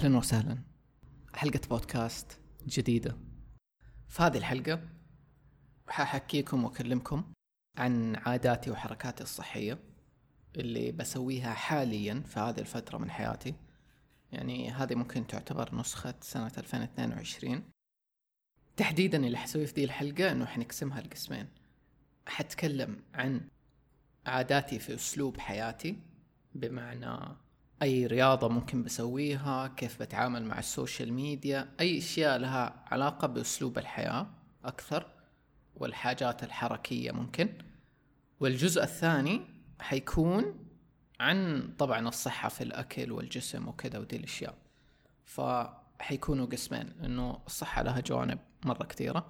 أهلا وسهلا. حلقة بودكاست جديدة. في هذه الحلقة حأحكيكم وأكلمكم عن عاداتي وحركاتي الصحية اللي بسويها حاليا في هذه الفترة من حياتي. يعني هذه ممكن تعتبر نسخة سنة 2022 تحديدا اللي حسويه في دي الحلقة إنه حنقسمها لقسمين حتكلم عن عاداتي في أسلوب حياتي بمعنى أي رياضة ممكن بسويها كيف بتعامل مع السوشيال ميديا أي أشياء لها علاقة بأسلوب الحياة أكثر والحاجات الحركية ممكن. والجزء الثاني حيكون عن طبعا الصحة في الأكل والجسم وكذا ودي الأشياء. فحيكونوا قسمين إنه الصحة لها جوانب مرة كثيرة.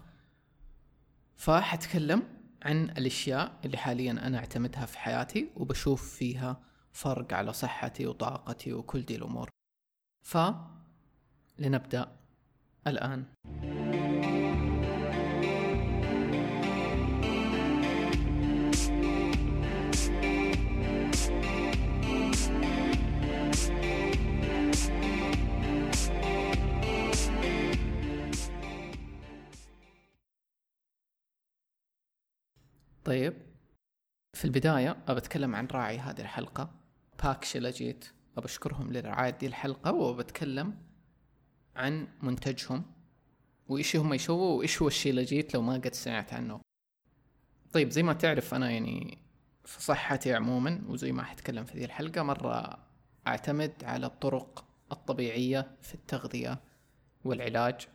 فحتكلم عن الأشياء اللي حاليا أنا أعتمدها في حياتي وبشوف فيها فرق على صحتي وطاقتي وكل دي الأمور. فلنبدأ الآن. طيب في البداية أتكلم عن راعي هذه الحلقة. باك شيلاجيت أبى أشكرهم لرعاية دي الحلقة وبتكلم عن منتجهم وإيش هم يسووا وإيش هو الشيلاجيت لو ما قد سمعت عنه. طيب زي ما تعرف أنا يعني في صحتي عموما وزي ما حتكلم في ذي الحلقة مرة أعتمد على الطرق الطبيعية في التغذية والعلاج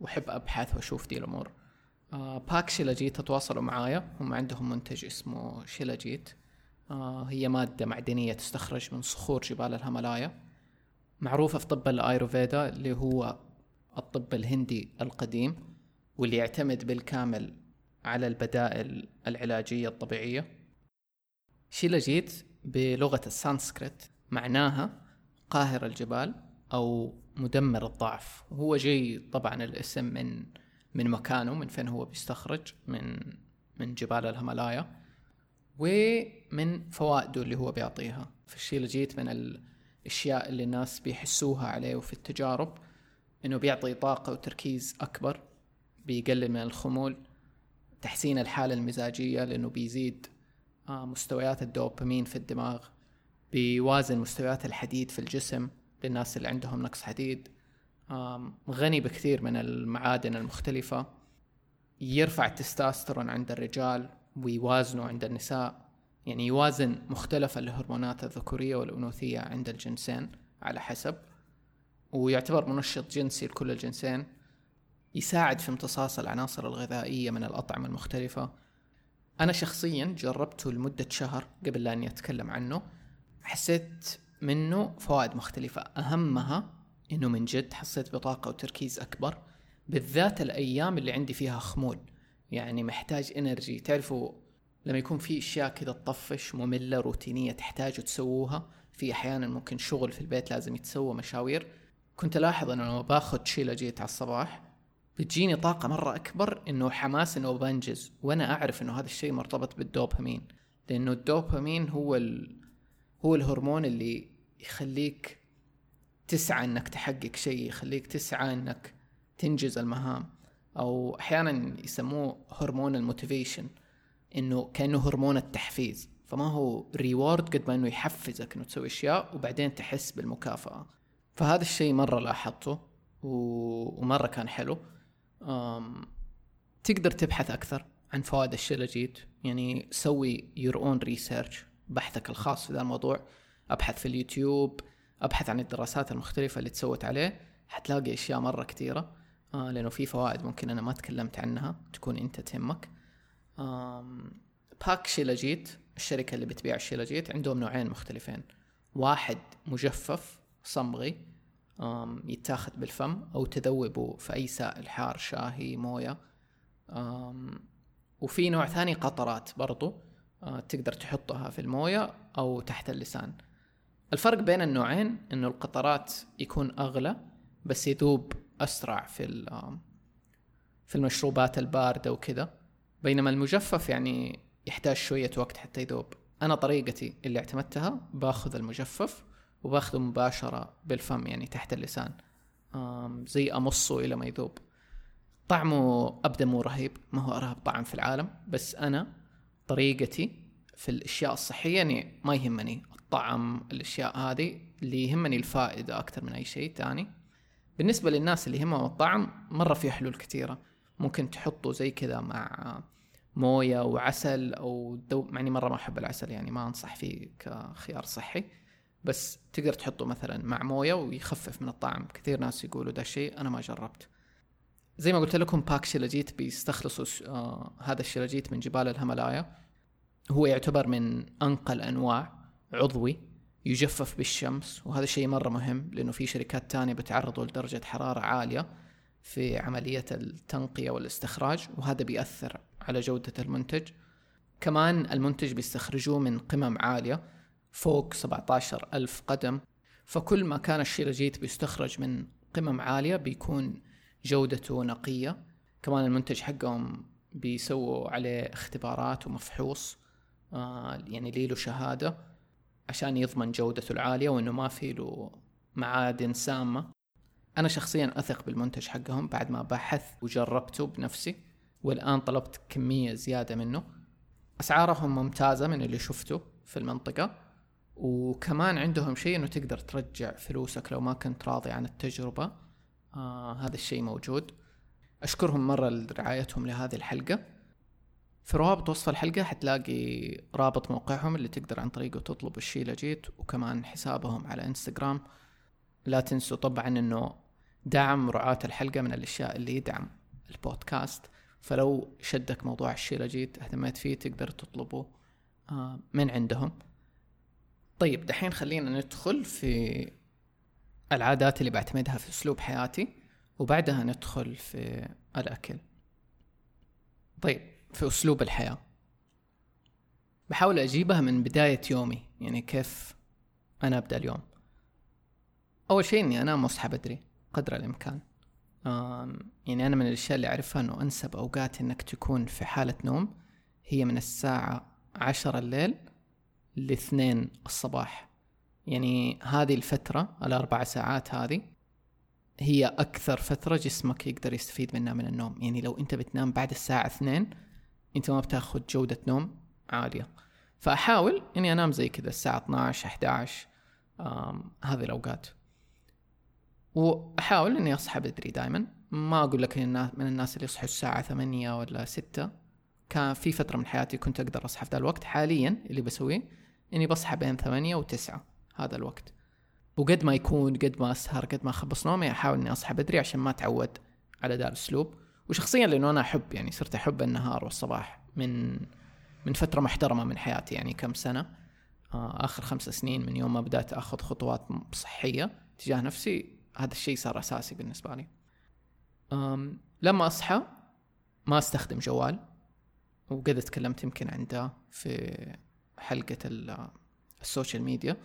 وأحب أبحث وأشوف دي الأمور. آه باك شيلاجيت تتواصلوا معايا هم عندهم منتج اسمه شيلاجيت هي مادة معدنية تستخرج من صخور جبال الهيمالايا معروفة في طب الأيورفيدا اللي هو الطب الهندي القديم واللي يعتمد بالكامل على البدائل العلاجية الطبيعية. شيلاجيت بلغة السانسكريت معناها قاهر الجبال أو مدمر الضعف. هو جاي طبعا الاسم من من مكانه من فين هو بيستخرج من من جبال الهيمالايا. ومن فوائده اللي هو بيعطيها. فالشيء اللي جيت من الأشياء اللي الناس بيحسوها عليه وفي التجارب إنه بيعطي طاقة وتركيز أكبر بيقلل من الخمول تحسين الحالة المزاجية لأنه بيزيد آه، مستويات الدوبامين في الدماغ بيوازن مستويات الحديد في الجسم للناس اللي عندهم نقص حديد غني بكثير من المعادن المختلفة. يرفع التستوستيرون عند الرجال ويوازنه عند النساء. يعني يوازن مختلف الهرمونات الذكورية والأنوثية عند الجنسين على حسب. ويعتبر منشط جنسي لكل الجنسين. يساعد في امتصاص العناصر الغذائية من الأطعمة المختلفة. أنا شخصيا جربته لمدة شهر قبل لا أني أتكلم عنه. حسيت منه فوائد مختلفة. أهمها إنه من جد حسيت بطاقة وتركيز أكبر. بالذات الأيام اللي عندي فيها خمول. يعني محتاج انرجي تعرفوا لما يكون في أشياء كذا تطفش مملة روتينية تحتاجوا تسووها. في أحيانا ممكن شغل في البيت لازم يتسوى مشاوير. كنت ألاحظ إنه لما باخذ شيلة جيت على الصباح بتجيني طاقة مرة أكبر إنه حماس إنه بنجز. وأنا أعرف إنه هذا الشيء مرتبط بالدوبامين. لأنه الدوبامين هو ال... هو الهرمون اللي يخليك تسعى إنك تحقق شيء يخليك تسعى إنك تنجز المهام. أو أحيانا يسموه هرمون ال motivation إنه كأنه هرمون التحفيز فما هو reward قد ما إنه يحفزك إنه تسوي أشياء وبعدين تحس بالمكافأة. فهذا الشيء مرة لاحظته ومرة كان حلو. تقدر تبحث أكثر عن فوائد الشيلاجيت يعني سوي your own research بحثك الخاص في ذا الموضوع. أبحث في اليوتيوب أبحث عن الدراسات المختلفة اللي تسوت عليه. حتلاقي أشياء مرة كثيرة. آه لأنه في فوائد ممكن أنا ما تكلمت عنها تكون أنت تهمك. باك شيلاجيت الشركة اللي بتبيع الشيلاجيت عندهم نوعين مختلفين. واحد مجفف صمغي يتاخذ بالفم أو تذوبه في أي سائل حار شاهي موية. وفي نوع ثاني قطرات برضو آه، تقدر تحطها في الموية أو تحت اللسان. الفرق بين النوعين إنه القطرات يكون أغلى بس يذوب أسرع في في المشروبات الباردة وكذا. بينما المجفف يعني يحتاج شوية وقت حتى يذوب. أنا طريقتي اللي اعتمدتها باخذ المجفف وباخذه مباشرة بالفم يعني تحت اللسان. زي أمصه إلى ما يذوب. طعمه أبدا مو رهيب ما هو أرهب طعم في العالم بس أنا طريقتي في الأشياء الصحية يعني ما يهمني الطعم الأشياء هذه اللي يهمني الفائدة أكثر من أي شيء تاني بالنسبة للناس اللي يهمهم الطعم مرة في حلول كثيرة. ممكن تحطه زي كذا مع موية وعسل أو دو يعني مرة ما أحب العسل يعني ما أنصح فيه كخيار صحي. بس تقدر تحطه مثلا مع موية ويخفف من الطعم. كثير ناس يقولوا ده الشيء أنا ما جربت. زي ما قلت لكم باك شيلاجيت بيستخلصوا آه هذا الشيلاجيت من جبال الهيمالايا. هو يعتبر من أنقى الأنواع عضوي. يجفف بالشمس وهذا الشيء مرة مهم لأنه في شركات تانية بتعرضه لدرجة حرارة عالية في عملية التنقية والاستخراج وهذا بيأثر على جودة المنتج. كمان المنتج بيستخرجوه من قمم عالية فوق 17 ألف قدم. فكل ما كان الشيلاجيت بيستخرج من قمم عالية بيكون جودته نقية. كمان المنتج حقهم بيسووا عليه اختبارات ومفحوص آه يعني لي له شهادة. عشان يضمن جودته العالية وإنه ما في له معادن سامة. أنا شخصيا أثق بالمنتج حقهم بعد ما بحث وجربته بنفسي والآن طلبت كمية زيادة منه. أسعارهم ممتازة من اللي شفته في المنطقة وكمان عندهم شيء إنه تقدر ترجع فلوسك لو ما كنت راضي عن التجربة. آه هذا الشيء موجود. أشكرهم مرة لرعايتهم لهذه الحلقة. في روابط وصف الحلقة حتلاقي رابط موقعهم اللي تقدر عن طريقه تطلب الشيء لجيت وكمان حسابهم على إنستغرام. لا تنسوا طبعا إنه دعم رعاة الحلقة من الأشياء اللي يدعم البودكاست. فلو شدك موضوع الشيء لجيت اهتميت فيه تقدر تطلبه آه، من عندهم. طيب دحين خلينا ندخل في العادات اللي بعتمدها في أسلوب حياتي وبعدها ندخل في الأكل. طيب في أسلوب الحياة. بحاول أجيبها من بداية يومي يعني كيف أنا أبدأ اليوم. أول شيء إني أنام وأصحى بدري قدر الإمكان. يعني أنا من الأشياء اللي أعرفها إنه أنسب أوقات إنك تكون في حالة نوم هي من الساعة عشرة الليل لاثنين الصباح. يعني هذه الفترة الأربع ساعات هذه هي أكثر فترة جسمك يقدر يستفيد منها من النوم. يعني لو أنت بتنام بعد الساعة اثنين أنت ما بتاخذ جودة نوم عالية. فأحاول إني أنام زي كذا الساعة 12 11 هذه الأوقات. وأحاول إني أصحى بدري دائما ما أقول لك من الناس اللي يصحوا الساعة ثمانية ولا ستة. كان في فترة من حياتي كنت أقدر أصحى في ذا الوقت. حاليا اللي بسويه إني بصحى بين ثمانية وتسعة هذا الوقت. وقد ما يكون قد ما أسهر قد ما اخبص نومي أحاول إني أصحى بدري عشان ما أتعود على ذا الأسلوب. وشخصيا لأنه أنا أحب يعني صرت أحب النهار والصباح من من فترة محترمة من حياتي يعني كم سنة. آه، آخر خمس سنين من يوم ما بدأت أخذ خطوات صحية تجاه نفسي هذا الشيء صار أساسي بالنسبة لي. لما أصحى ما أستخدم جوال وقد تكلمت يمكن عن ده في حلقة ال social media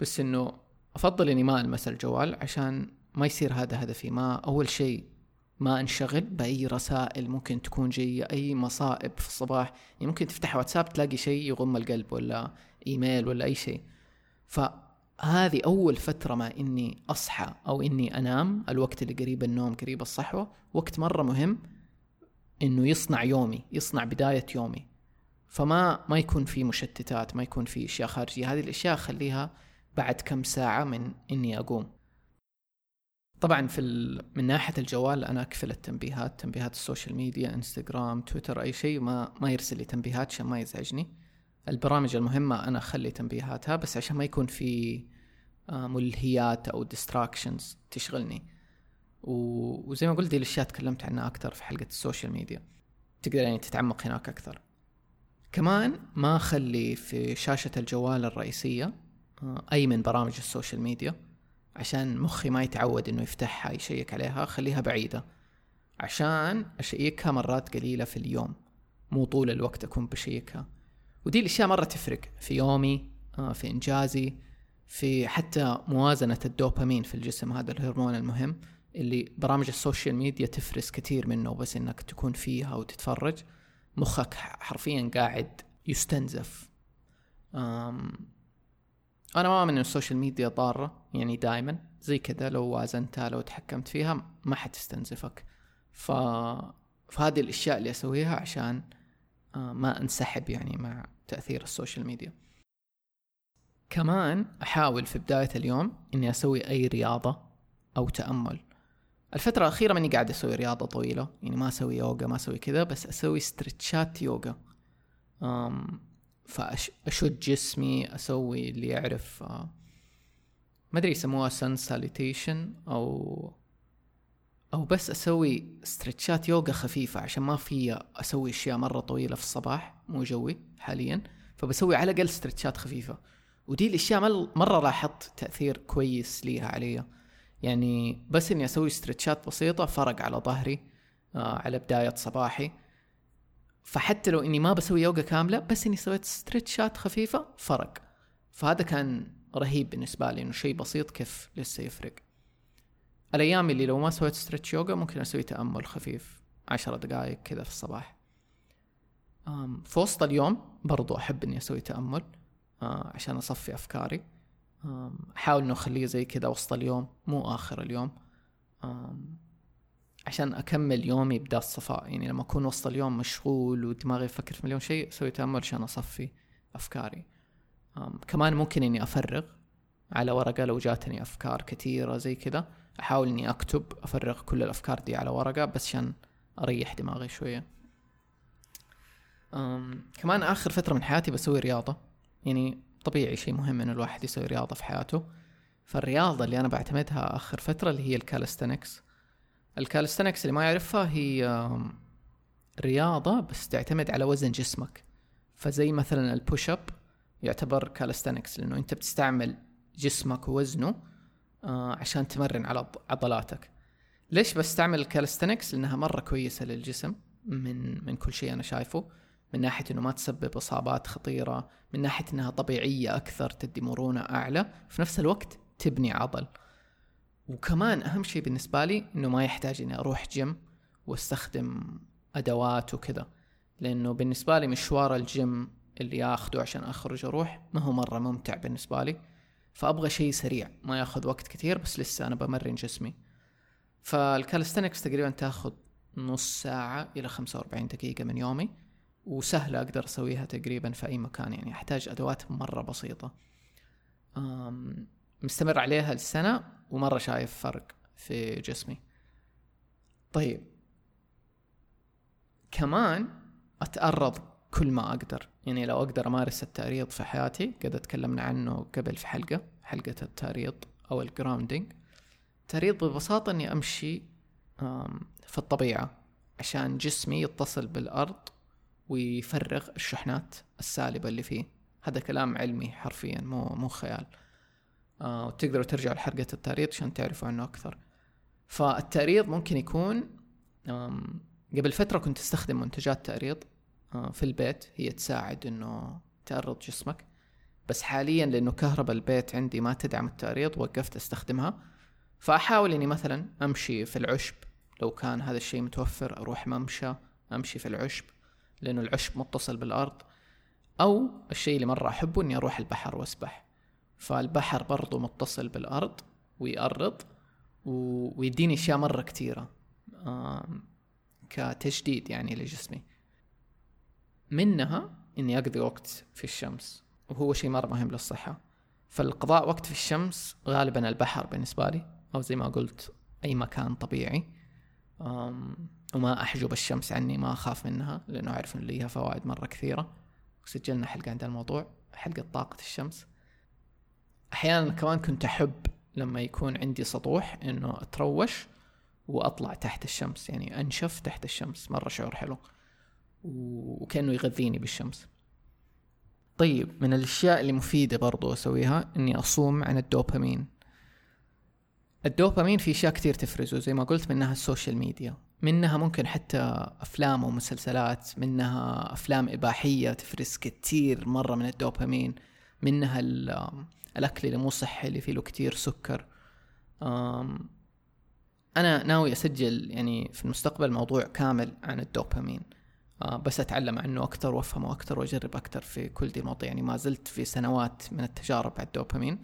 بس إنه أفضل إني ما ألمس الجوال عشان ما يصير هذا هدفي ما أول شيء ما انشغل بأي رسائل ممكن تكون جاية أي مصائب في الصباح. يعني ممكن تفتح واتساب تلاقي شيء يغم القلب ولا إيميل ولا أي شيء. فهذه أول فترة ما إني أصحى أو إني أنام الوقت اللي قريب النوم قريب الصحوة. وقت مرة مهم إنه يصنع يومي يصنع بداية يومي. فما ما يكون في مشتتات ما يكون في أشياء خارجية. هذه الأشياء خليها بعد كم ساعة من إني أقوم. طبعا في ال... من ناحية الجوال أنا اقفل التنبيهات تنبيهات ال social media إنستغرام تويتر أي شيء ما ما يرسل لي تنبيهات عشان ما يزعجني. البرامج المهمة أنا أخلي تنبيهاتها بس عشان ما يكون في آه، ملهيات أو distractions تشغلني. و... وزي ما قلت دي الأشياء تكلمت عنها أكثر في حلقة ال social media. تقدر يعني تتعمق هناك أكثر. كمان ما أخلي في شاشة الجوال الرئيسية آه، أي من برامج ال social media. عشان مخي ما يتعود إنه يفتحها يشيك عليها خليها بعيدة. عشان أشيكها مرات قليلة في اليوم. مو طول الوقت أكون بشيكها. ودي الأشياء مرة تفرق في يومي آه، في إنجازي في حتى موازنة الدوبامين في الجسم هذا الهرمون المهم اللي برامج ال social media تفرز كثير منه بس إنك تكون فيها وتتفرج. مخك حرفيا قاعد يستنزف. أنا ما اؤمن إن ال social media ضارة يعني دائما زي كذا لو وازنتها لو تحكمت فيها ما حتستنزفك. ف فهذه الأشياء اللي أسويها عشان آه، ما انسحب يعني مع تأثير ال social media. كمان أحاول في بداية اليوم إني أسوي أي رياضة أو تأمل. الفترة الأخيرة ماني قاعد أسوي رياضة طويلة يعني ما أسوي يوغا ما أسوي كذا بس أسوي ستريتشات يوغا. أم فأشد جسمي أسوي اللي يعرف آه، ما أدري يسموها sun salutation أو أو بس أسوي ستريتشات يوغا خفيفة عشان ما في أسوي أشياء مرة طويلة في الصباح مو جوي حاليا. فبسوي على الأقل ستريتشات خفيفة. ودي الأشياء مرة لاحظت تأثير كويس ليها علي. يعني بس إني أسوي ستريتشات بسيطة فرق على ظهري آه على بداية صباحي. فحتى لو إني ما بسوي يوغا كاملة بس إني سويت ستريتشات خفيفة فرق. فهذا كان رهيب بالنسبة لي إنه شيء بسيط كيف لسه يفرق. الأيام اللي لو ما سويت stretch يوغا ممكن أسوي تأمل خفيف عشرة دقائق كذا في الصباح. في وسط اليوم برضو أحب إني أسوي تأمل آه عشان أصفي أفكاري. أحاول إنه أخليه زي كذا وسط اليوم مو آخر اليوم. عشان أكمل يومي بدا الصفاء يعني لما أكون وسط اليوم مشغول ودماغي يفكر في مليون شيء أسوي تأمل عشان أصفي أفكاري. كمان ممكن إني أفرغ على ورقة لو جاتني أفكار كثيره زي كذا أحاول إني أكتب أفرغ كل الأفكار دي على ورقة بس عشان أريح دماغي شوية. كمان آخر فترة من حياتي بسوي رياضة. يعني طبيعي شيء مهم ان الواحد يسوي رياضة في حياته. فالرياضة اللي أنا بعتمدها آخر فترة اللي هي ال calisthenics ال calisthenics اللي ما يعرفها هي رياضة بس تعتمد على وزن جسمك. فزي مثلا ال push up يعتبر calisthenics لأنه أنت بتستعمل جسمك ووزنه آه، عشان تمرن على عضلاتك. ليش بستعمل ال calisthenics لأنها مرة كويسة للجسم. من من كل شيء أنا شايفه. من ناحية إنه ما تسبب إصابات خطيرة. من ناحية إنها طبيعية أكثر تدي مرونة أعلى. في نفس الوقت تبني عضل. وكمان أهم شيء بالنسبة لي إنه ما يحتاج إني أروح جيم واستخدم أدوات وكذا. لأنه بالنسبة لي مشوار الجيم اللي اخذه عشان أخرج أروح ما هو مرة ممتع بالنسبة لي. فأبغى شيء سريع ما ياخذ وقت كثير بس لسه أنا بمرن جسمي. فال calisthenics تقريبا تاخذ نص ساعة إلى خمسة وأربعين دقيقة من يومي وسهلة أقدر أسويها تقريبا في أي مكان يعني أحتاج أدوات مرة بسيطة. مستمر عليها السنة ومرة شايف فرق في جسمي. طيب. كمان أتأرض كل ما أقدر. يعني لو أقدر أمارس التأريض في حياتي قد تكلمنا عنه قبل في حلقة حلقة التأريض أو الجراوندينج التأريض ببساطة إني أمشي في الطبيعة عشان جسمي يتصل بالأرض ويفرغ الشحنات السالبة اللي فيه. هذا كلام علمي حرفيا مو مو خيال. آه وتقدروا ترجعوا لحلقة التعريض عشان تعرفوا عنه أكثر. فالتعريض ممكن يكون قبل فترة كنت أستخدم منتجات تعريض آه في البيت هي تساعد إنه تعرض جسمك. بس حاليا لأنه كهرباء البيت عندي ما تدعم التعريض وقفت أستخدمها. فأحاول إني مثلا أمشي في العشب. لو كان هذا الشيء متوفر أروح ممشى أمشي في العشب لأنه العشب متصل بالأرض. أو الشيء اللي مرة أحبه إني أروح البحر وأسبح. فالبحر برضو متصل بالأرض ويأرض ويديني أشياء مرة كتيرة كتجديد يعني لجسمي. منها إني أقضي وقت في الشمس وهو شيء مرة مهم للصحة. فالقضاء وقت في الشمس غالبا البحر بالنسبة لي أو زي ما قلت أي مكان طبيعي. وما أحجب الشمس عني ما أخاف منها لأنه أعرف إن ليها فوائد مرة كثيرة. وسجلنا حلقة عن الموضوع حلقة طاقة الشمس. أحيانا كمان كنت أحب لما يكون عندي سطوح إنه أتروش وأطلع تحت الشمس يعني أنشف تحت الشمس مرة شعور حلو وكأنه يغذيني بالشمس. طيب من الأشياء اللي مفيدة برضو أسويها إني أصوم عن الدوبامين. الدوبامين في أشياء كثير تفرزه زي ما قلت منها ال social media. منها ممكن حتى أفلام ومسلسلات منها أفلام إباحية تفرز كثير مرة من الدوبامين. منها الأكل اللي مو صحي اللي فيه له كثير سكر. أنا ناوي أسجل يعني في المستقبل موضوع كامل عن الدوبامين. بس أتعلم عنه أكثر وأفهمه أكثر وأجرب أكثر في كل دي المواضيع. يعني ما زلت في سنوات من التجارب على الدوبامين.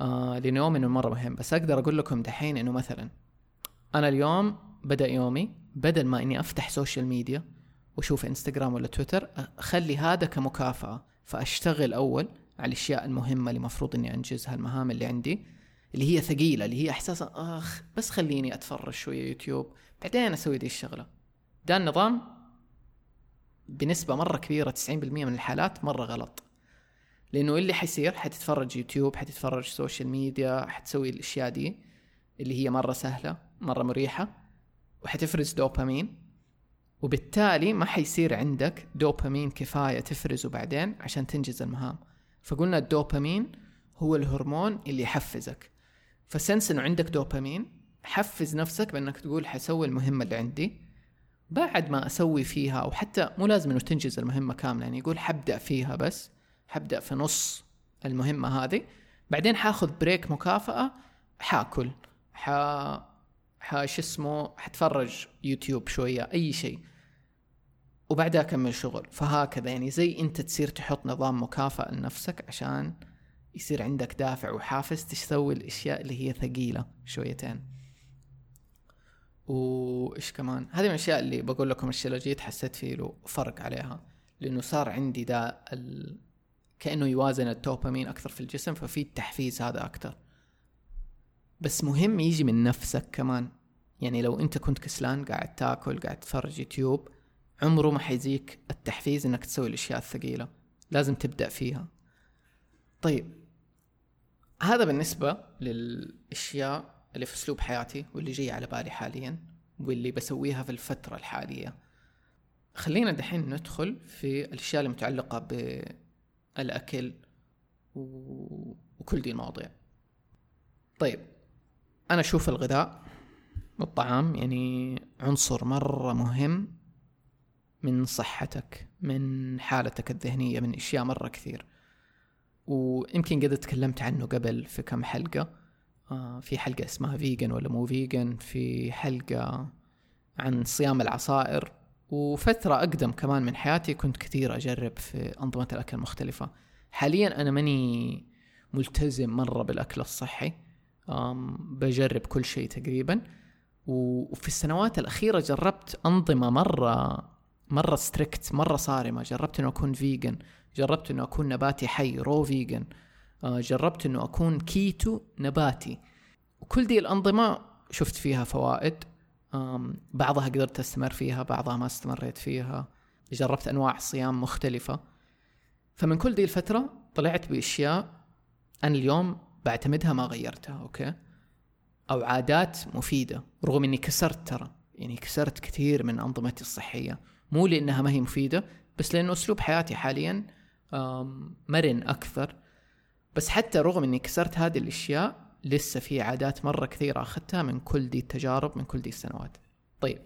لأنه إنه مرة مهم. بس أقدر أقول لكم دحين إنه مثلا أنا اليوم بدأ يومي بدل ما إني أفتح social media وأشوف إنستغرام ولا تويتر أخلي هذا كمكافأة. فأشتغل أول على الأشياء المهمة اللي المفروض إني انجزها المهام اللي عندي اللي هي ثقيلة اللي هي إحساس آخ بس خليني أتفرج شوية يوتيوب بعدين أسوي دي الشغلة. ده النظام بنسبة مرة كبيرة 90% من الحالات مرة غلط. لأنه اللي حيصير حتتفرج يوتيوب حتتفرج social media حتسوي الأشياء دي اللي هي مرة سهلة مرة مريحة وحتفرز دوبامين. وبالتالي ما حيصير عندك دوبامين كفاية تفرزه بعدين عشان تنجز المهام. فقلنا الدوبامين هو الهرمون اللي يحفزك. ف since إنه عندك دوبامين حفز نفسك بأنك تقول حسوي المهمة اللي عندي. بعد ما أسوي فيها أو حتى مو لازم إنه تنجز المهمة كاملة يعني يقول حبدأ فيها بس حبدأ في نص المهمة هذه. بعدين حاخذ break مكافأة حاكل ح ح شو اسمه حتفرج يوتيوب شوية أي شيء. وبعدها اكمل شغل. فهكذا يعني زي أنت تصير تحط نظام مكافأة لنفسك عشان يصير عندك دافع وحافز تسوي الأشياء اللي هي ثقيلة شويتين. وإيش كمان؟ هذه من الأشياء اللي بقول لكم الشيء اللي جيت حسيت فيه له فرق عليها. لأنه صار عندي ده ال... كأنه يوازن الدوبامين أكثر في الجسم ففي التحفيز هذا أكثر. بس مهم يجي من نفسك كمان. يعني لو أنت كنت كسلان قاعد تاكل قاعد تتفرج يوتيوب عمره ما حيجيك التحفيز إنك تسوي الأشياء الثقيلة. لازم تبدأ فيها. طيب هذا بالنسبة للأشياء اللي في أسلوب حياتي واللي جاي على بالي حاليا واللي بسويها في الفترة الحالية. خلينا دحين ندخل في الأشياء المتعلقة بالأكل و... وكل دي المواضيع. طيب أنا أشوف الغذاء والطعام يعني عنصر مرة مهم من صحتك من حالتك الذهنية من أشياء مرة كثير. ويمكن قد تكلمت عنه قبل في كم حلقة. آه في حلقة اسمها vegan ولا مو vegan في حلقة عن صيام العصائر. وفترة أقدم كمان من حياتي كنت كثير أجرب في أنظمة الأكل المختلفة. حاليا أنا ماني ملتزم مرة بالأكل الصحي. بجرب كل شيء تقريبا. وفي السنوات الأخيرة جربت أنظمة مرة مرة strict مرة صارمة جربت إنه أكون vegan جربت إنه أكون نباتي حي raw vegan آه، جربت إنه أكون كيتو نباتي. وكل دي الأنظمة شفت فيها فوائد. بعضها قدرت أستمر فيها بعضها ما استمريت فيها. جربت أنواع صيام مختلفة. فمن كل دي الفترة طلعت بأشياء أنا اليوم بعتمدها ما غيرتها أوكي؟ أو عادات مفيدة رغم إني كسرت ترى. يعني كسرت كثير من أنظمتي الصحية. مو لأنها ما هي مفيدة بس لأنه أسلوب حياتي حاليا مرن أكثر. بس حتى رغم إني كسرت هذه الأشياء لسه في عادات مرة كثيرة أخذتها من كل دي التجارب من كل دي السنوات. طيب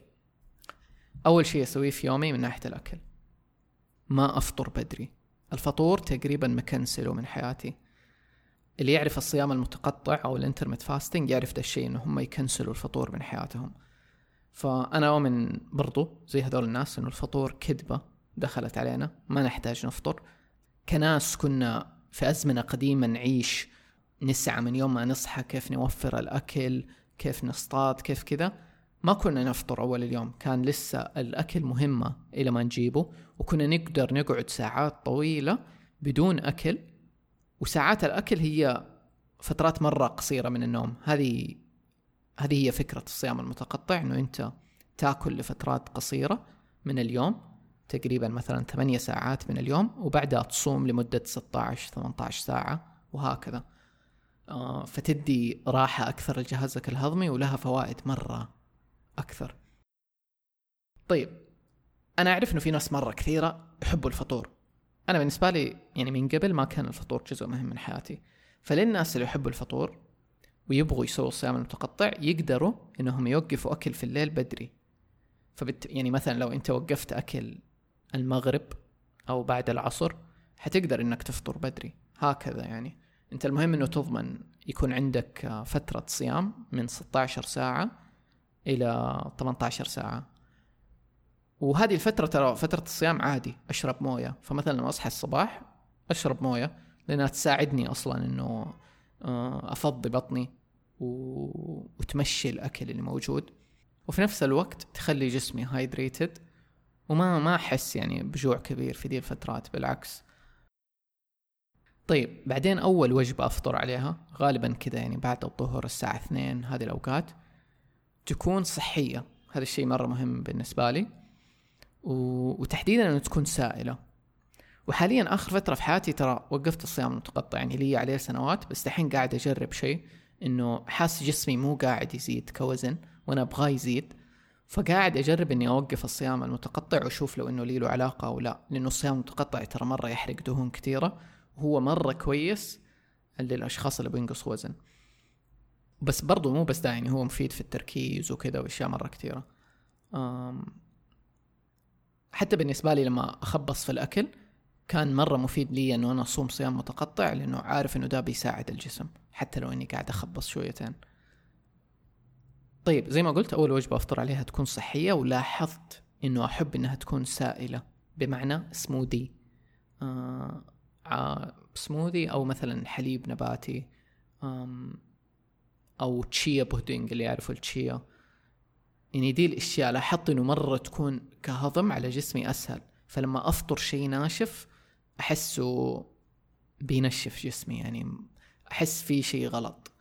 أول شيء أسويه في يومي من ناحية الأكل. ما أفطر بدري. الفطور تقريبا مكنسله من حياتي. اللي يعرف الصيام المتقطع أو الانترمت فاستنج يعرف ده الشيء إنه هم يكنسلوا الفطور من حياتهم. فأنا أؤمن برضو زي هذول الناس إنه الفطور كذبة دخلت علينا ما نحتاج نفطر. كناس كنا في أزمنة قديمة نعيش نسعى من يوم ما نصحى كيف نوفر الأكل كيف نصطاد كيف كذا. ما كنا نفطر أول اليوم كان لسه الأكل مهمة إلى ما نجيبه وكنا نقدر نقعد ساعات طويلة بدون أكل. وساعات الأكل هي فترات مرة قصيرة من النوم. هذه هذه هي فكرة الصيام المتقطع إنه أنت تأكل لفترات قصيرة من اليوم تقريبا مثلا ثمانية ساعات من اليوم وبعدها تصوم لمدة 16 18 ساعة وهكذا. آه فتدي راحة أكثر لجهازك الهضمي ولها فوائد مرة أكثر. طيب أنا أعرف إنه في ناس مرة كثيرة يحبوا الفطور. أنا بالنسبة لي يعني من قبل ما كان الفطور جزء مهم من حياتي. فللناس اللي يحبوا الفطور ويبغوا يسووا الصيام المتقطع يقدروا إنهم يوقفوا أكل في الليل بدري. فبت يعني مثلا لو أنت وقفت أكل المغرب أو بعد العصر حتقدر إنك تفطر بدري. هكذا يعني. أنت المهم إنه تضمن يكون عندك فترة صيام من 16 ساعة إلى 18 ساعة. وهذه الفترة ترى فترة الصيام عادي أشرب موية. فمثلا لما أصحى الصباح أشرب موية لأنها تساعدني أصلا إنه أفضي بطني. وتمشي الأكل اللي موجود. وفي نفس الوقت تخلي جسمي هايدريتد وما ما أحس يعني بجوع كبير في دي الفترات بالعكس. طيب بعدين أول وجبة أفطر عليها غالبا كذا يعني بعد الظهر الساعة اثنين هذه الأوقات تكون صحية. هذا الشيء مرة مهم بالنسبة لي. و... وتحديدا إنه تكون سائلة. وحاليا آخر فترة في حياتي ترى وقفت الصيام المتقطع يعني لي عليه سنوات بس الحين قاعد أجرب شيء إنه حاس جسمي مو قاعد يزيد كوزن وأنا أبغاه يزيد فقاعد أجرب إني أوقف الصيام المتقطع وأشوف لو إنه لي له علاقة أو لا. لأنه الصيام المتقطع ترى مرة يحرق دهون كثيرة وهو مرة كويس للأشخاص اللي بينقصوا وزن. بس برضو مو بس ده يعني هو مفيد في التركيز وكذا وأشياء مرة كثيرة. حتى بالنسبة لي لما أخبص في الأكل كان مرة مفيد لي إنه أنا أصوم صيام متقطع لأنه عارف إنه ده بيساعد الجسم حتى لو إني قاعد أخبص شويتين. طيب زي ما قلت أول وجبة أفطر عليها تكون صحية ولاحظت إنه أحب إنها تكون سائلة بمعنى سموذي آه آه سموذي أو مثلا حليب نباتي أو تشيا بودينج اللي يعرفوا التشيا يعني دي الأشياء لاحظت إنه مرة تكون كهضم على جسمي أسهل. فلما أفطر شيء ناشف أحسه بينشف جسمي يعني أحس في شيء غلط.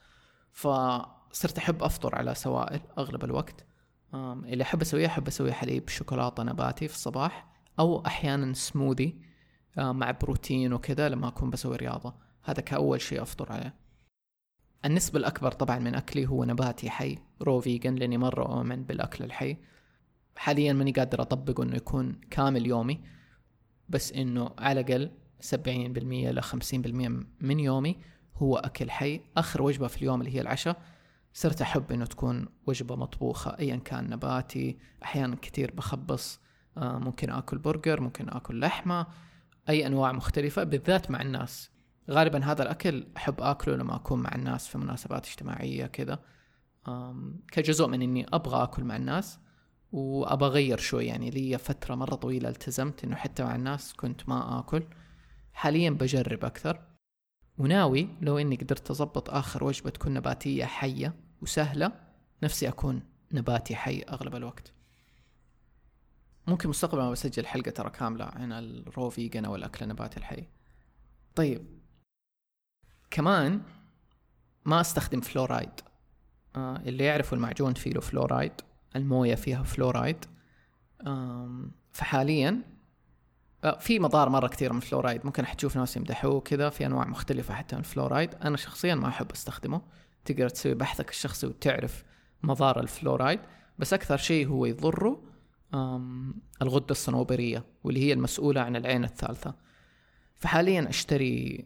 فصرت أحب أفطر على سوائل أغلب الوقت. اللي أحب أسويه أحب أسوي حليب شوكولاتة نباتي في الصباح أو أحيانا سموذي مع بروتين وكذا لما أكون بسوي رياضة. هذا كأول شيء أفطر عليه. النسبة الأكبر طبعا من أكلي هو نباتي حي raw vegan لأني مرة أؤمن بالأكل الحي. حاليا ماني قادر أطبقه إنه يكون كامل يومي. بس إنه على بالمية إلى خمسين بالمية من يومي هو أكل حي. آخر وجبة في اليوم اللي هي العشاء صرت أحب إنه تكون وجبة مطبوخة أيا كان نباتي أحيانا كتير بخبص آه ممكن آكل برجر ممكن آكل لحمة أي أنواع مختلفة بالذات مع الناس. غالبا هذا الأكل أحب آكله لما أكون مع الناس في مناسبات اجتماعية كذا. كجزء من إني أبغى آكل مع الناس. وأبغى أغير شوي يعني لي فترة مرة طويلة التزمت إنه حتى مع الناس كنت ما آكل. حاليا بجرب أكثر. وناوي لو إني قدرت أضبط آخر وجبة تكون نباتية حية وسهلة نفسي أكون نباتي حي أغلب الوقت. ممكن مستقبلا بسجل حلقة ترى كاملة عن ال raw vegan أو الأكل النباتي الحي. طيب. كمان ما أستخدم فلورايد. آه اللي يعرفوا المعجون فيه له فلورايد. الموية فيها فلورايد فحاليا آه، في مضار مرة كثير من الفلورايد ممكن حتشوف ناس يمدحوه كذا في أنواع مختلفة حتى من الفلورايد أنا شخصيا ما أحب أستخدمه. تقدر تسوي بحثك الشخصي وتعرف مضار الفلورايد بس أكثر شيء هو يضره الغدة الصنوبرية واللي هي المسؤولة عن العين الثالثة. فحاليا أشتري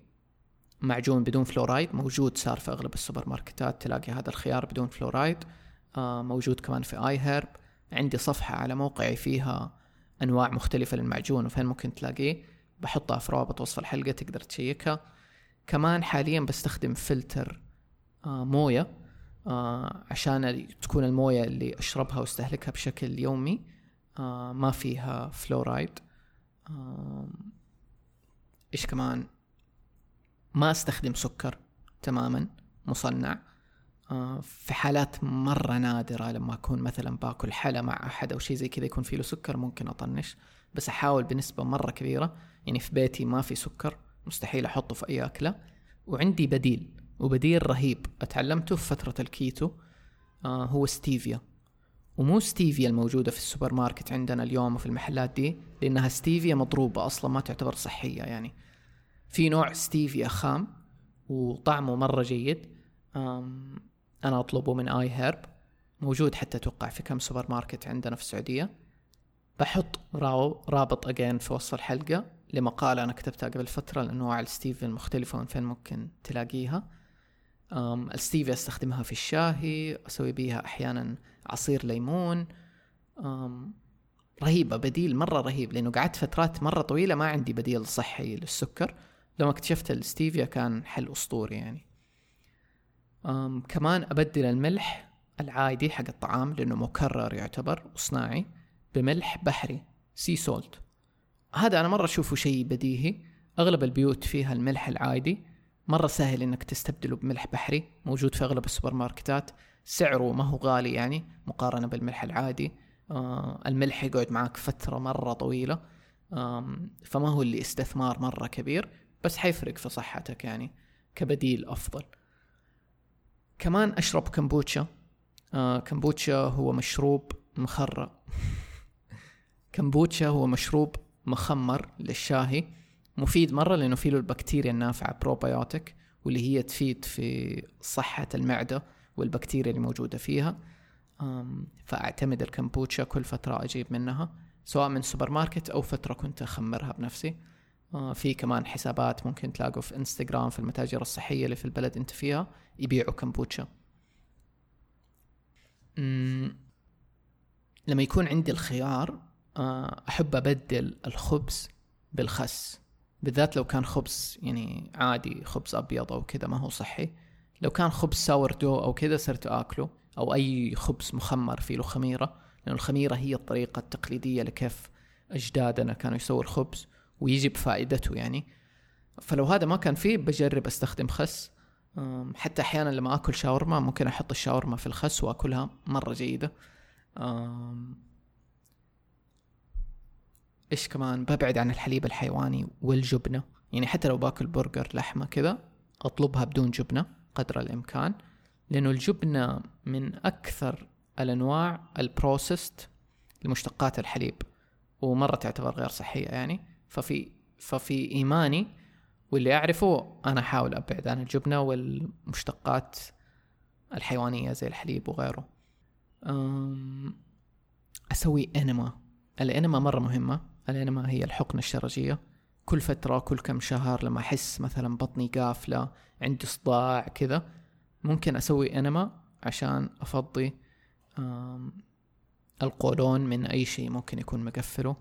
معجون بدون فلورايد موجود صار في أغلب السوبر ماركتات تلاقي هذا الخيار بدون فلورايد موجود كمان في iHerb عندي صفحة على موقعي فيها أنواع مختلفة للمعجون وفين ممكن تلاقيه؟ بحطها في روابط وصف الحلقة تقدر تـ check ها. كمان حاليا بستخدم فلتر آه موية آه عشان تكون الموية اللي أشربها وأستهلكها بشكل يومي آه ما فيها فلورايد آه إيش كمان؟ ما أستخدم سكر تماما مصنع. آه، في حالات مرة نادرة لما أكون مثلا باكل حلا مع أحد أو شيء زي كذا يكون فيه له سكر ممكن أطنش بس أحاول بنسبة مرة كبيرة. يعني في بيتي ما في سكر مستحيل أحطه في أي أكلة. وعندي بديل وبديل رهيب. أتعلمته في فترة الكيتو آه هو ستيفيا. ومو ستيفيا الموجودة في السوبر ماركت عندنا اليوم وفي المحلات دي لأنها ستيفيا مضروبة أصلا ما تعتبر صحية يعني. في نوع ستيفيا خام وطعمه مرة جيد. أنا أطلبه من iHerb موجود حتى أتوقع في كم سوبر ماركت عندنا في السعودية. بحط راو رابط again في وصف الحلقة لمقالة أنا كتبتها قبل فترة الأنواع الستيفيا المختلفة وين فين ممكن تلاقيها. الستيفيا استخدمها في الشاهي أسوي بيها أحيانا عصير ليمون. رهيبة بديل مرة رهيب لأنه قعدت فترات مرة طويلة ما عندي بديل صحي للسكر. لما اكتشفت الستيفيا كان حل أسطوري يعني. كمان أبدل الملح العادي حق الطعام لأنه مكرر يعتبر وصناعي بملح بحري sea salt هذا أنا مرة أشوفه شيء بديهي. أغلب البيوت فيها الملح العادي. مرة سهل إنك تستبدله بملح بحري موجود في أغلب السوبر ماركتات سعره ما هو غالي يعني مقارنة بالملح العادي. آه الملح يقعد معك فترة مرة طويلة. فما هو اللي استثمار مرة كبير بس حيفرق في صحتك يعني كبديل أفضل. كمان أشرب كمبوتشا. آه كمبوتشا هو مشروب مخرى كمبوتشا هو مشروب مخمر للشاهي مفيد مرة لأنه فيه له البكتيريا النافعة بروبيوتيك واللي هي تفيد في صحة المعدة والبكتيريا اللي موجودة فيها فأعتمد الكمبوتشا كل فترة أجيب منها سواء من سوبر ماركت أو فترة كنت أخمرها بنفسي. آه، في كمان حسابات ممكن تلاقوا في انستغرام في المتاجر الصحية اللي في البلد أنت فيها. يبيعوا كمبوتشا لما يكون عندي الخيار آه، أحب أبدل الخبز بالخس. بالذات لو كان خبز يعني عادي خبز أبيض أو كذا ما هو صحي. لو كان خبز sourdough أو كذا صرت آكله أو أي خبز مخمر فيه له خميرة لأن الخميرة هي الطريقة التقليدية لكيف أجدادنا كانوا يسووا الخبز ويجي بفائدته يعني. فلو هذا ما كان فيه بجرب أستخدم خس. حتى أحيانا لما آكل شاورما ممكن أحط الشاورما في الخس وآكلها مرة جيدة. إيش كمان؟ ببعد عن الحليب الحيواني والجبنة. يعني حتى لو باكل برجر لحمة كذا أطلبها بدون جبنة قدر الإمكان لأنه الجبنة من أكثر الأنواع البروسيست لمشتقات الحليب ومرة تعتبر غير صحية يعني. ففي ففي إيماني واللي أعرفه أنا أحاول أبعد عن الجبنة والمشتقات الحيوانية زي الحليب وغيره. أسوي إنما. الإنما مرة مهمة. الإنما هي الحقنه الشرجية. كل فترة كل كم شهر لما أحس مثلا بطني قافلة عندي صداع كذا ممكن أسوي إنما عشان أفضي القولون من أي شيء ممكن يكون مقفله.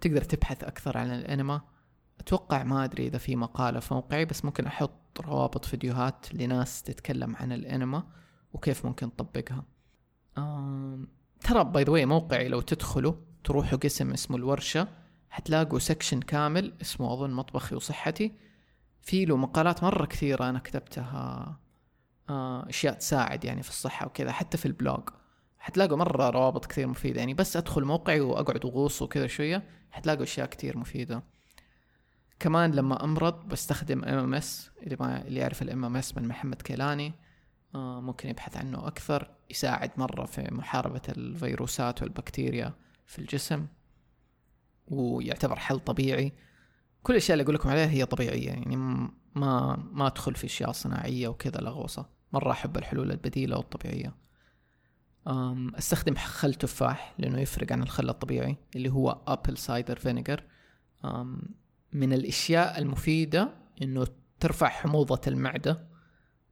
تقدر تبحث أكثر عن الإنما. أتوقع ما أدري إذا في مقالة في موقعي بس ممكن أحط روابط فيديوهات لناس تتكلم عن الانما وكيف ممكن تطبقها ترى باي ذا موقعي لو تدخلوا تروحوا قسم اسمه الورشة حتلاقوا section كامل اسمه أظن مطبخي وصحتي. في له مقالات مرة كثيرة أنا كتبتها آه، أشياء تساعد يعني في الصحة وكذا حتى في ال blog. حتلاقوا مرة روابط كثير مفيدة يعني بس أدخل موقعي وأقعد أغوص وكذا شوية حتلاقوا أشياء كثير مفيدة. كمان لما أمرض بستخدم MMS اللي ما اللي يعرف ال MMS من محمد كيلاني. آه ممكن يبحث عنه أكثر يساعد مرة في محاربة الفيروسات والبكتيريا في الجسم ويعتبر حل طبيعي. كل الأشياء اللي أقول لكم عليها هي طبيعية يعني ما ما أدخل في أشياء صناعية وكذا لغوصة مرة أحب الحلول البديلة والطبيعية. أستخدم خل تفاح لأنه يفرق عن الخل الطبيعي اللي هو apple cider vinegar من الأشياء المفيدة إنه ترفع حموضة المعدة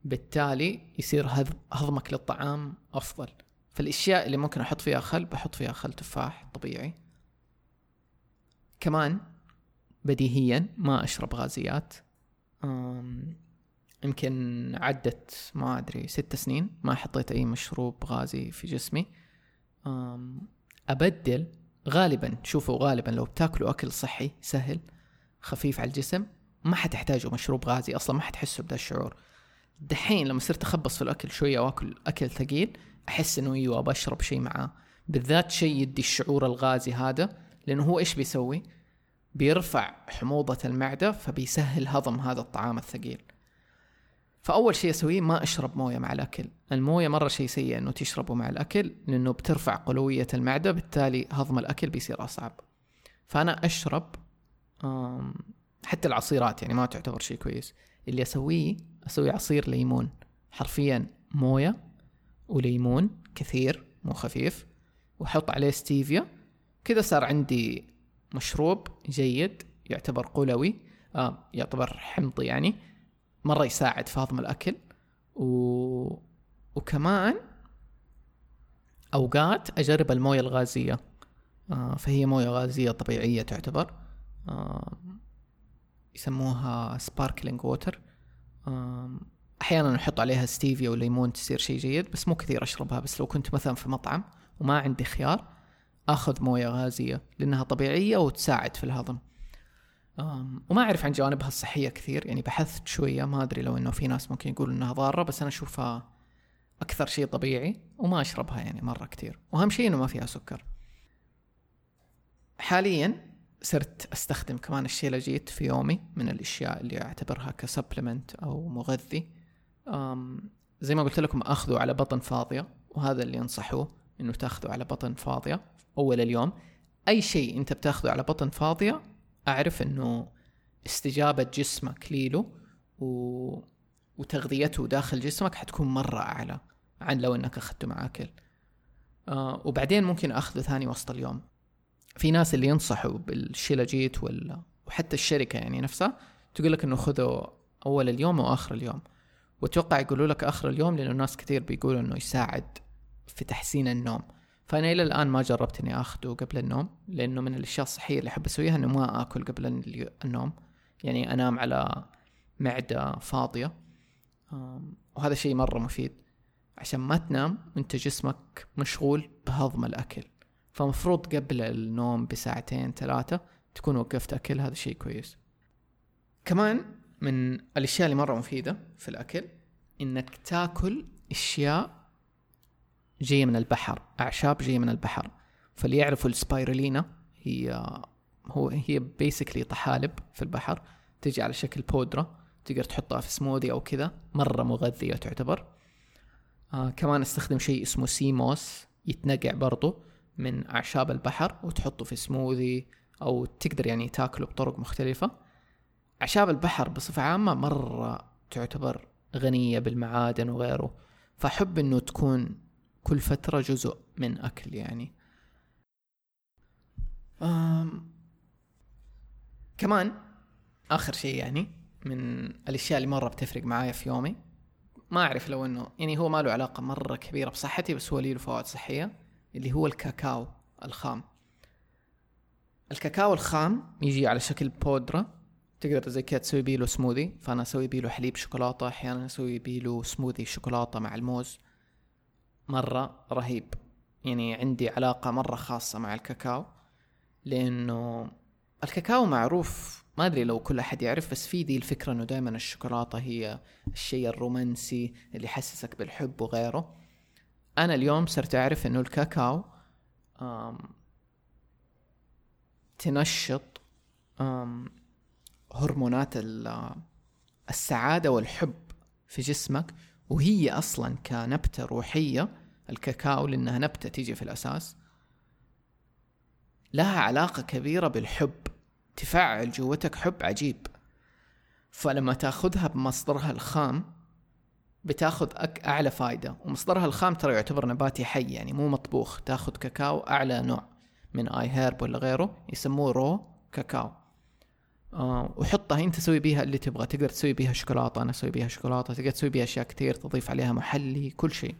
بالتالي يصير هضمك للطعام أفضل. فالأشياء اللي ممكن أحط فيها خل بحط فيها خل تفاح طبيعي. كمان بديهيا ما أشرب غازيات. يمكن عدت ما أدري ست سنين ما حطيت أي مشروب غازي في جسمي. أبدل غالبا شوفوا غالبا لو بتاكلوا أكل صحي سهل خفيف على الجسم ما حتحتاجوا مشروب غازي أصلا ما حتحسوا بدا الشعور. دحين لما صرت أخبص في الأكل شوية وأكل أكل ثقيل أحس إنه أيوة بشرب شيء معاه. بالذات شيء يدي الشعور الغازي هذا لأنه هو إيش بيسوي؟ بيرفع حموضة المعدة فبيسهل هضم هذا الطعام الثقيل. فأول شيء أسويه ما أشرب موية مع الأكل. الموية مرة شيء سيء إنه تشربه مع الأكل لأنه بترفع قلوية المعدة بالتالي هضم الأكل بيصير أصعب. فأنا أشرب حتى العصيرات يعني ما تعتبر شيء كويس. اللي أسويه أسوي عصير ليمون حرفيا موية وليمون كثير مو خفيف وأحط عليه ستيفيا. كذا صار عندي مشروب جيد يعتبر قلوي آه يعتبر حمضي يعني مرة يساعد في هضم الأكل. و... وكمان أوقات أجرب الموية الغازية. آه فهي موية غازية طبيعية تعتبر. يسموها sparkling water أحيانا نحط عليها ستيفيا وليمون تصير شيء جيد بس مو كثير أشربها. بس لو كنت مثلا في مطعم وما عندي خيار آخذ موية غازية لأنها طبيعية وتساعد في الهضم. وما أعرف عن جوانبها الصحية كثير. يعني بحثت شوية ما أدري لو إنه في ناس ممكن يقولوا إنها ضارة بس أنا أشوفها أكثر شيء طبيعي وما أشربها يعني مرة كثير. وأهم شيء إنه ما فيها سكر. حاليا صرت أستخدم كمان الشيلاجيت في يومي من الأشياء اللي أعتبرها كسبلمنت أو مغذي. زي ما قلت لكم اخذه على بطن فاضية وهذا اللي ينصحوه إنه تاخذه على بطن فاضية أول اليوم. أي شيء أنت بتاخذه على بطن فاضية أعرف إنه استجابة جسمك ليله و... وتغذيته داخل جسمك حتكون مرة أعلى عن لو إنك أخذته مع أكل. آه وبعدين ممكن أخذه ثاني وسط اليوم. في ناس اللي ينصحوا بالشيلاجيت ولا وحتى الشركة يعني نفسها تقول لك إنه خذه أول اليوم واخر اليوم. وأتوقع يقولوا لك آخر اليوم لأنه ناس كثير بيقولوا إنه يساعد في تحسين النوم. فأنا إلى الآن ما جربت إني اخذه قبل النوم لأنه من الأشياء الصحية اللي أحب أسويها إنه ما آكل قبل النوم. يعني أنام على معدة فاضية. وهذا شيء مرة مفيد. عشان ما تنام وانت جسمك مشغول بهضم الأكل. فمفروض قبل النوم بساعتين ثلاثة تكون وقفت أكل هذا شيء كويس. كمان من الأشياء اللي مرة مفيدة في الأكل إنك تاكل أشياء جاية من البحر أعشاب جاية من البحر. فاللي يعرفوا السبايرولينا هي هو هي بيسكلي طحالب في البحر تجي على شكل بودرة تقدر تحطها في سموذي أو كذا مرة مغذية تعتبر. آه كمان استخدم شيء اسمه سيموس يتنقع برضو. من أعشاب البحر وتحطه في سموذي أو تقدر يعني تاكله بطرق مختلفة. أعشاب البحر بصفة عامة مرة تعتبر غنية بالمعادن وغيره فأحب إنه تكون كل فترة جزء من أكل يعني. أم كمان آخر شيء يعني من الأشياء اللي مرة بتفرق معايا في يومي ما أعرف لو إنه يعني هو ما له علاقة مرة كبيرة بصحتي بس هو لي له فوائد صحية. اللي هو الكاكاو الخام. الكاكاو الخام يجي على شكل بودرة. تقدر زي كذا تسوي بيله سموذي فأنا أسوي بيله حليب شوكولاتة. أحيانا أسوي بيله سموذي شوكولاتة مع الموز. مرة رهيب. يعني عندي علاقة مرة خاصة مع الكاكاو. لأنه الكاكاو معروف ما أدري لو كل أحد يعرف بس في دي الفكرة إنه دائما الشوكولاتة هي الشيء الرومانسي اللي يحسسك بالحب وغيره. أنا اليوم صرت أعرف إنه الكاكاو تنشط هرمونات السعادة والحب في جسمك وهي أصلا كنبتة روحية الكاكاو لأنها نبتة تيجي في الأساس لها علاقة كبيرة بالحب تفعل جوتك حب عجيب. فلما تأخذها بمصدرها الخام بتاخذ أك أعلى فايدة. ومصدرها الخام ترى يعتبر نباتي حي يعني مو مطبوخ. تاخذ كاكاو أعلى نوع من آي هيرب ولا غيره يسموه رو كاكاو. آه وحطها. أنت تسوي بيها اللي تبغى. تقدر تسوي بيها شوكولاتة أنا أسوي بيها شوكولاتة. تقدر تسوي بيها أشياء كثير تضيف عليها محلي كل شيء.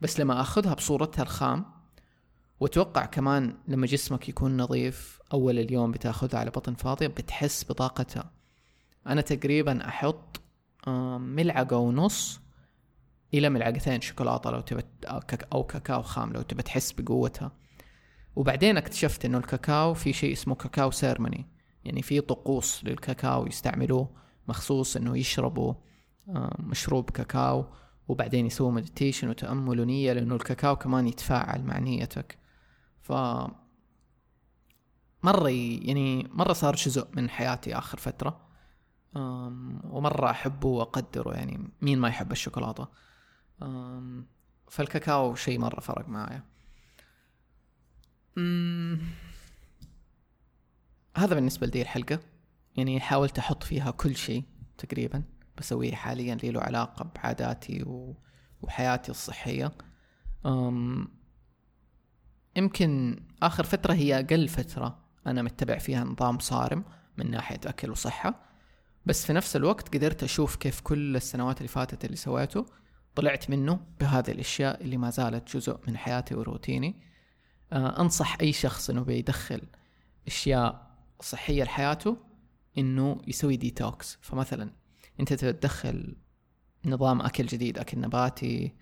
بس لما أخذها بصورتها الخام وأتوقع كمان لما جسمك يكون نظيف أول اليوم بتأخذها على بطن فاضية بتحس بطاقتها. أنا تقريبا أحط ملعقة ونص إلى ملعقتين شوكولاتة لو تبى أو كاكاو خام لو تبى تحس بقوتها. وبعدين اكتشفت إنه الكاكاو في شيء اسمه cacao ceremony. يعني في طقوس للكاكاو يستعملوه مخصوص إنه يشربوا مشروب كاكاو وبعدين يسووا meditation وتأمل ونية لأنه الكاكاو كمان يتفاعل مع نيتك. ف مرة يعني مرة صار جزء من حياتي آخر فترة. ومرة أحبه وأقدره يعني مين ما يحب الشوكولاتة. فالكاكاو شيء مرة فرق معايا. هذا بالنسبة لدي الحلقة. يعني حاولت أحط فيها كل شيء تقريبا بسويه حاليا لي له علاقة بعاداتي و... وحياتي الصحية. أم... يمكن آخر فترة هي أقل فترة أنا متبع فيها نظام صارم من ناحية أكل وصحة. بس في نفس الوقت قدرت أشوف كيف كل السنوات اللي فاتت اللي سويته طلعت منه بهذه الأشياء اللي ما زالت جزء من حياتي وروتيني. آه أنصح أي شخص إنه بيدخل أشياء صحية لحياته إنه يسوي ديتوكس فمثلا أنت تدخل نظام أكل جديد أكل نباتي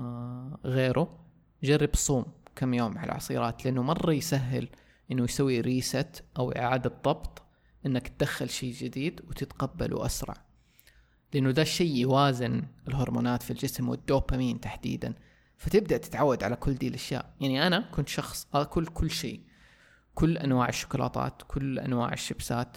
آه غيره جرب الصوم كم يوم على العصيرات لأنه مرة يسهل إنه يسوي ريست أو إعادة ضبط إنك تدخل شيء جديد وتتقبله أسرع. لأنه ده الشيء يوازن الهرمونات في الجسم والدوبامين تحديدا. فتبدأ تتعود على كل دي الأشياء. يعني أنا كنت شخص آكل كل شيء. كل أنواع الشوكولاتات كل أنواع الشيبسات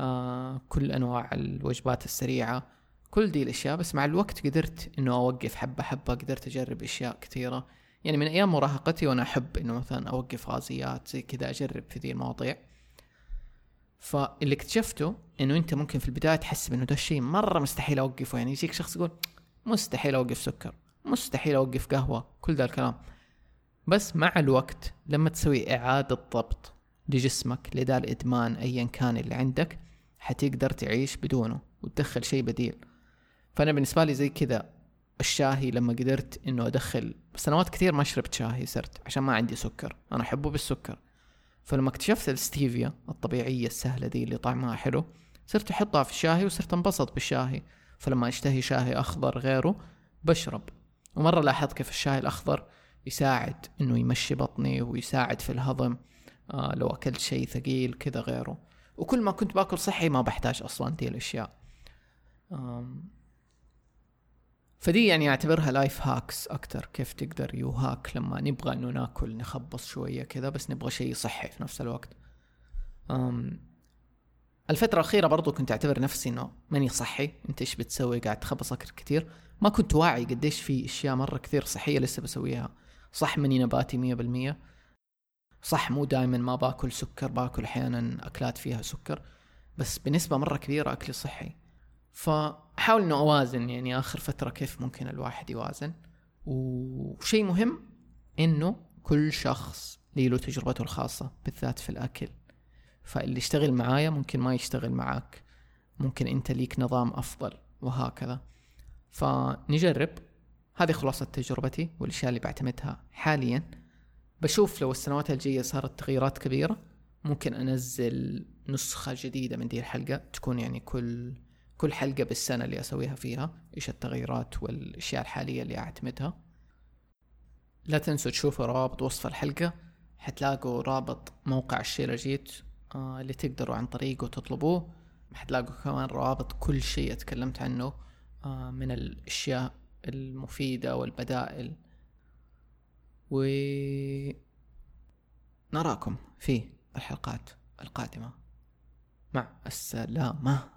آه كل أنواع الوجبات السريعة كل دي الأشياء. بس مع الوقت قدرت إنه أوقف حبة حبة قدرت أجرب أشياء كثيرة. يعني من أيام مراهقتي وأنا أحب إنه مثلا أوقف غازيات زي كذا أجرب في ذي المواضيع. فاللي اكتشفته إنه أنت ممكن في البداية تحسب إنه ده الشيء مرة مستحيل أوقفه. يعني يجيك شخص يقول مستحيل أوقف سكر مستحيل أوقف قهوة كل ذا الكلام. بس مع الوقت لما تسوي إعادة ضبط لجسمك لذا الإدمان ايا كان اللي عندك حتقدر تعيش بدونه وتدخل شيء بديل. فأنا بالنسبة لي زي كذا الشاهي لما قدرت إنه أدخل سنوات كثير ما شربت شاهي صرت عشان ما عندي سكر. أنا أحبه بالسكر. فلما اكتشفت الستيفيا الطبيعية السهلة دي اللي طعمها حلو صرت أحطها في الشاهي وصرت انبسط بالشاهي. فلما أشتهي شاهي أخضر غيره بشرب. ومرة لاحظت كيف الشاي الأخضر يساعد إنه يمشي بطني ويساعد في الهضم. آه لو أكلت شيء ثقيل كذا غيره. وكل ما كنت باكل صحي ما بحتاج أصلا دي الأشياء. فدي يعني أعتبرها life hacks أكتر كيف تقدر you hack لما نبغى إنه ناكل نخبص شوية كذا بس نبغى شيء صحي في نفس الوقت. أم الفترة الأخيرة برضو كنت أعتبر نفسي إنه ماني صحي، أنت إيش بتسوي؟ قاعد تخبص أكل كثير، ما كنت واعي قديش في أشياء مرة كثير صحية لسه بسويها، صح ماني نباتي مية بالمية، صح مو دائما ما باكل سكر باكل أحيانا أكلات فيها سكر، بس بنسبة مرة كبيرة أكلي صحي، فأحاول إنه أوازن يعني آخر فترة كيف ممكن الواحد يوازن، وشيء مهم إنه كل شخص له تجربته الخاصة بالذات في الأكل. فاللي يشتغل معايا ممكن ما يشتغل معاك. ممكن أنت ليك نظام أفضل وهكذا. فنجرب. هذه خلاصة تجربتي والأشياء اللي بعتمدها حاليا. بشوف لو السنوات الجاية صارت تغييرات كبيرة ممكن أنزل نسخة جديدة من دي الحلقة تكون يعني كل كل حلقة بالسنة اللي أسويها فيها إيش التغييرات والأشياء الحالية اللي أعتمدها. لا تنسوا تشوفوا روابط وصف الحلقة حتلاقوا رابط موقع الشيرجيت آه اللي تقدروا عن طريقه تطلبوه حتلاقوا كمان روابط كل شيء اتكلمت عنه آه من الأشياء المفيدة والبدائل. و نراكم في الحلقات القادمة. مع السلامة.